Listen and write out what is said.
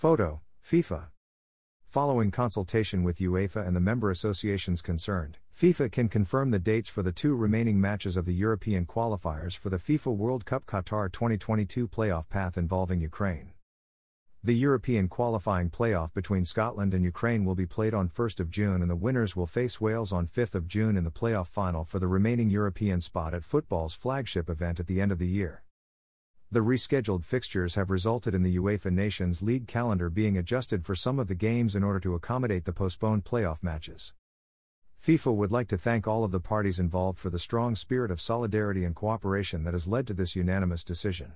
Photo, FIFA. Following consultation with UEFA and the member associations concerned, FIFA can confirm the dates for the two remaining matches of the European qualifiers for the FIFA World Cup Qatar 2022 playoff path involving Ukraine. The European qualifying playoff between Scotland and Ukraine will be played on 1st of June and the winners will face Wales on 5th of June in the playoff final for the remaining European spot at football's flagship event at the end of the year. The rescheduled fixtures have resulted in the UEFA Nations League calendar being adjusted for some of the games in order to accommodate the postponed playoff matches. FIFA would like to thank all of the parties involved for the strong spirit of solidarity and cooperation that has led to this unanimous decision.